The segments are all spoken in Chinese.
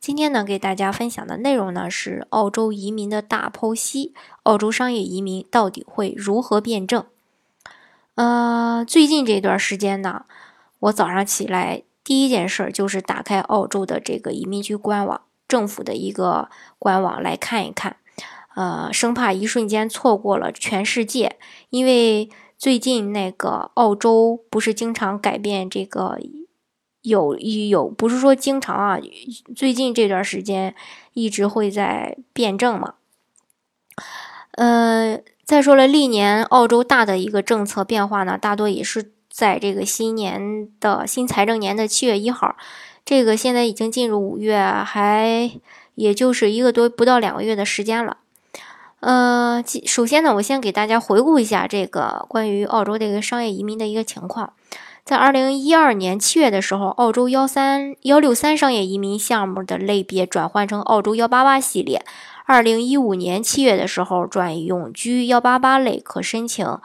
今天呢，给大家分享的内容呢是澳洲移民的大剖析。澳洲商业移民到底会如何变正？呃，最近这段时间呢，我早上起来第一件事就是打开澳洲的这个移民局官网，政府的一个官网来看一看，呃，生怕一瞬间错过了全世界。因为最近那个澳洲不是经常改变这个。有有不是说经常啊，最近这段时间一直会在辩证嘛。呃，再说了，历年澳洲大的一个政策变化呢，大多也是在这个新年的新财政年的七月一号。这个现在已经进入五月，还也就是一个多不到两个月的时间了。呃，首先呢，我先给大家回顾一下这个关于澳洲这个商业移民的一个情况。在二零一二年七月的时候，澳洲幺三幺六三商业移民项目的类别转换成澳洲幺八八系列。二零一五年七月的时候，转永居幺八八类可申请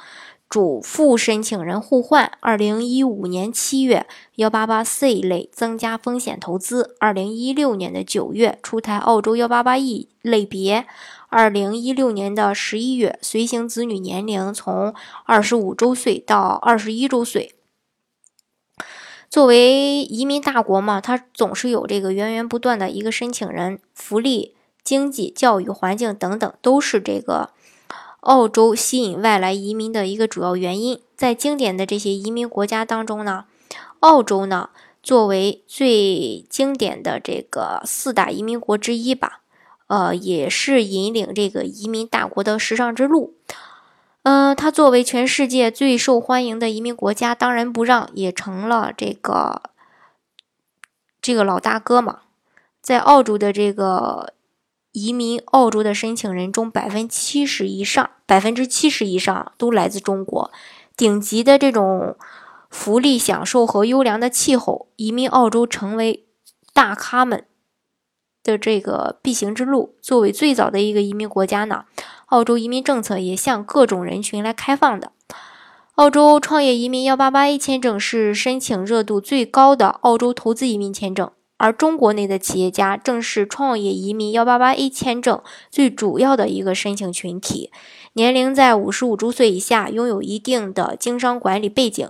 主副申请人互换。二零一五年七月，幺八八 C 类增加风险投资。二零一六年的九月出台澳洲幺八八 E 类别。二零一六年的十一月，随行子女年龄从二十五周岁到二十一周岁。作为移民大国嘛，它总是有这个源源不断的一个申请人，福利、经济、教育环境等等，都是这个澳洲吸引外来移民的一个主要原因。在经典的这些移民国家当中呢，澳洲呢作为最经典的这个四大移民国之一吧，呃，也是引领这个移民大国的时尚之路。嗯，它作为全世界最受欢迎的移民国家，当仁不让，也成了这个这个老大哥嘛。在澳洲的这个移民澳洲的申请人中，百分之七十以上，百分之七十以上都来自中国。顶级的这种福利享受和优良的气候，移民澳洲成为大咖们的这个必行之路。作为最早的一个移民国家呢。澳洲移民政策也向各种人群来开放的。澳洲创业移民幺八八 A 签证是申请热度最高的澳洲投资移民签证，而中国内的企业家正是创业移民幺八八 A 签证最主要的一个申请群体，年龄在五十五周岁以下，拥有一定的经商管理背景，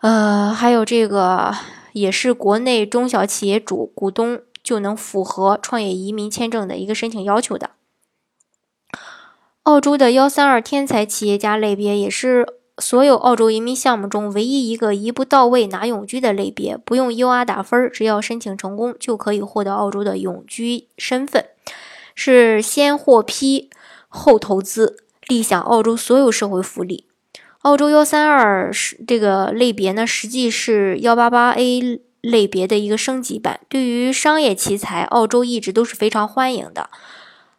呃，还有这个也是国内中小企业主股东就能符合创业移民签证的一个申请要求的。澳洲的幺三二天才企业家类别也是所有澳洲移民项目中唯一一个一步到位拿永居的类别，不用 UR 打分，只要申请成功就可以获得澳洲的永居身份，是先获批后投资，立享澳洲所有社会福利。澳洲幺三二是这个类别呢，实际是幺八八 A 类别的一个升级版。对于商业奇才，澳洲一直都是非常欢迎的。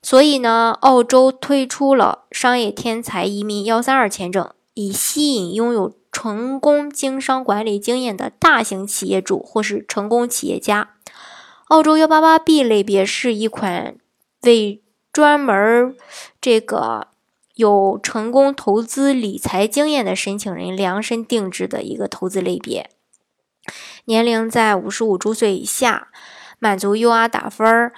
所以呢，澳洲推出了商业天才移民幺三二签证，以吸引拥有成功经商管理经验的大型企业主或是成功企业家。澳洲幺八八 B 类别是一款为专门这个有成功投资理财经验的申请人量身定制的一个投资类别，年龄在五十五周岁以下，满足 UR 打分儿。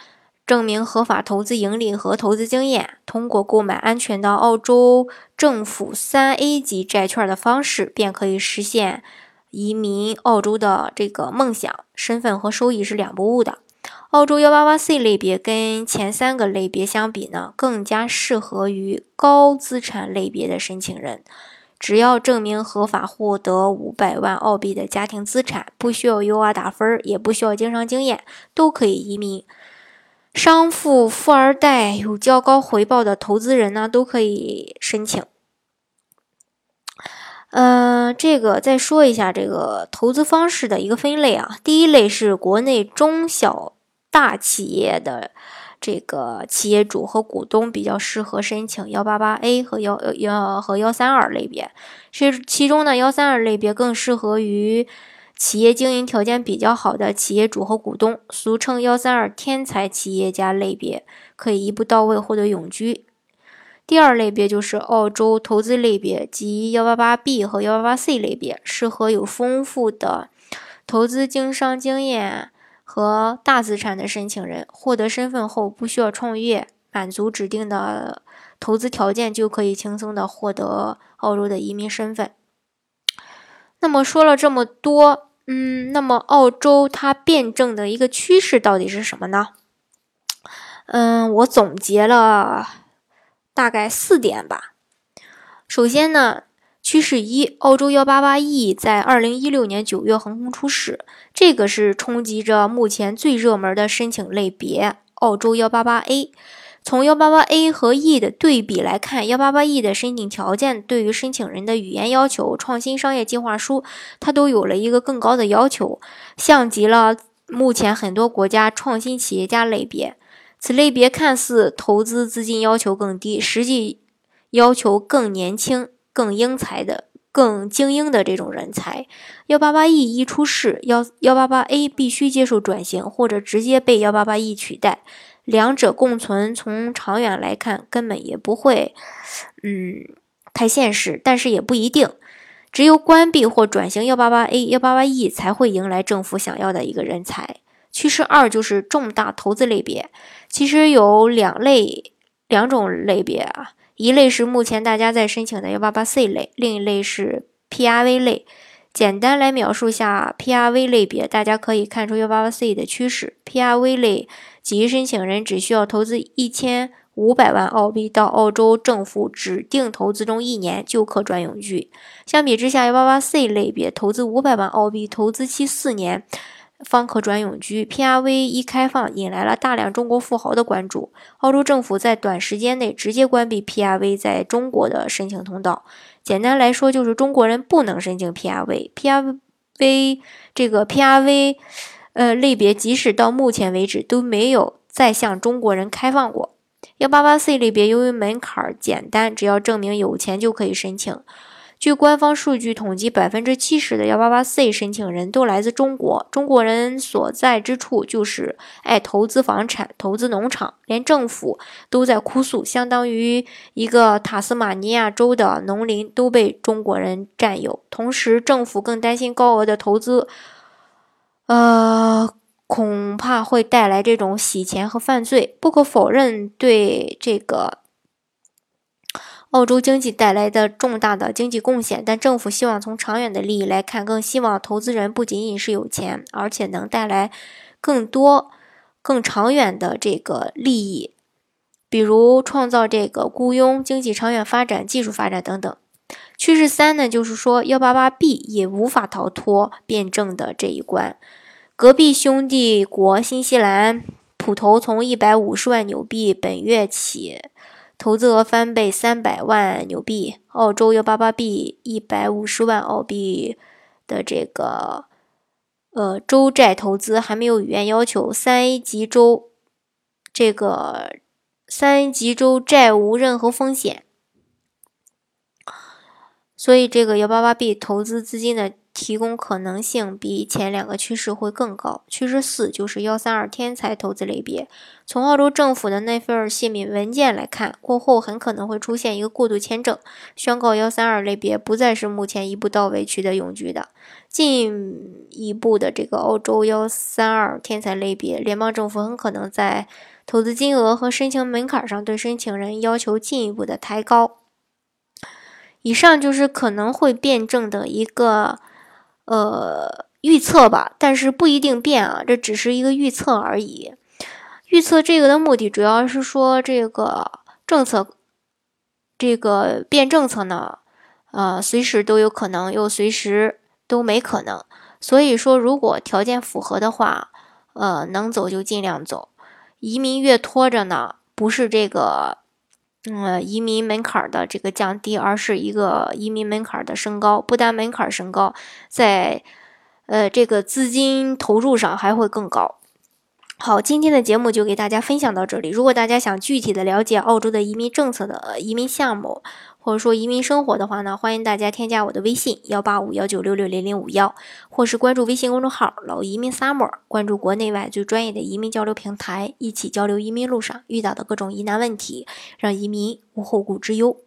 证明合法投资盈利和投资经验，通过购买安全的澳洲政府三 A 级债券的方式，便可以实现移民澳洲的这个梦想。身份和收益是两不误的。澳洲幺八八 C 类别跟前三个类别相比呢，更加适合于高资产类别的申请人。只要证明合法获得五百万澳币的家庭资产，不需要 UR 打分，也不需要经商经验，都可以移民。商富、富二代有较高回报的投资人呢，都可以申请。嗯，这个再说一下这个投资方式的一个分类啊。第一类是国内中小大企业的这个企业主和股东比较适合申请幺八八 A 和幺幺和幺三二类别，是其中呢幺三二类别更适合于企业经营条件比较好的企业主和股东，俗称幺三二天才企业家类别，可以一步到位获得永居。第二类别就是澳洲投资类别，即幺八八 B 和幺八八 C 类别，适合有丰富的投资经商经验。和大资产的申请人获得身份后，不需要创业，满足指定的投资条件，就可以轻松的获得澳洲的移民身份。那么说了这么多，嗯，那么澳洲它辩证的一个趋势到底是什么呢？嗯，我总结了大概四点吧。首先呢。趋势一，澳洲幺八八 E 在二零一六年九月横空出世，这个是冲击着目前最热门的申请类别。澳洲幺八八 A，从幺八八 A 和 E 的对比来看，幺八八 E 的申请条件对于申请人的语言要求、创新商业计划书，它都有了一个更高的要求，像极了目前很多国家创新企业家类别。此类别看似投资资金要求更低，实际要求更年轻。更英才的、更精英的这种人才，幺八八 E 一出世，幺幺八八 A 必须接受转型，或者直接被幺八八 E 取代。两者共存，从长远来看，根本也不会，嗯，太现实。但是也不一定，只有关闭或转型幺八八 A、幺八八 E，才会迎来政府想要的一个人才。趋势二就是重大投资类别，其实有两类、两种类别啊。一类是目前大家在申请的幺八八 C 类，另一类是 PRV 类。简单来描述下 PRV 类别，大家可以看出幺八八 C 的趋势。PRV 类即申请人只需要投资一千五百万澳币到澳洲政府指定投资中一年就可转永居。相比之下，幺八八 C 类别投资五百万澳币，投资期四年。方可转永居。PRV 一开放，引来了大量中国富豪的关注。澳洲政府在短时间内直接关闭 PRV 在中国的申请通道。简单来说，就是中国人不能申请 PRV。PRV 这个 PRV 呃类别，即使到目前为止都没有再向中国人开放过。幺八八 C 类别由于门槛简单，只要证明有钱就可以申请。据官方数据统计，百分之七十的幺八八 C 申请人都来自中国。中国人所在之处就是爱投资房产、投资农场，连政府都在哭诉，相当于一个塔斯马尼亚州的农林都被中国人占有。同时，政府更担心高额的投资，呃，恐怕会带来这种洗钱和犯罪。不可否认，对这个。澳洲经济带来的重大的经济贡献，但政府希望从长远的利益来看，更希望投资人不仅仅是有钱，而且能带来更多、更长远的这个利益，比如创造这个雇佣、经济长远发展、技术发展等等。趋势三呢，就是说幺八八 B 也无法逃脱辩证的这一关。隔壁兄弟国新西兰普投从一百五十万纽币本月起。投资额翻倍三百万纽币，澳洲幺八八 B 一百五十万澳币的这个呃州债投资还没有语言要求，三 A 级州这个三 A 级州债无任何风险，所以这个幺八八 B 投资资金的。提供可能性比前两个趋势会更高。趋势四就是幺三二天才投资类别。从澳洲政府的那份泄密文件来看，过后很可能会出现一个过渡签证，宣告幺三二类别不再是目前一步到位取得永居的。进一步的这个澳洲幺三二天才类别，联邦政府很可能在投资金额和申请门槛上对申请人要求进一步的抬高。以上就是可能会变证的一个。呃，预测吧，但是不一定变啊，这只是一个预测而已。预测这个的目的主要是说，这个政策，这个变政策呢，呃，随时都有可能，又随时都没可能。所以说，如果条件符合的话，呃，能走就尽量走。移民越拖着呢，不是这个。嗯，移民门槛的这个降低，而是一个移民门槛的升高。不但门槛升高，在呃这个资金投入上还会更高。好，今天的节目就给大家分享到这里。如果大家想具体的了解澳洲的移民政策的移民项目，或者说移民生活的话呢，欢迎大家添加我的微信幺八五幺九六六零零五幺，或是关注微信公众号“老移民 summer”，关注国内外最专业的移民交流平台，一起交流移民路上遇到的各种疑难问题，让移民无后顾之忧。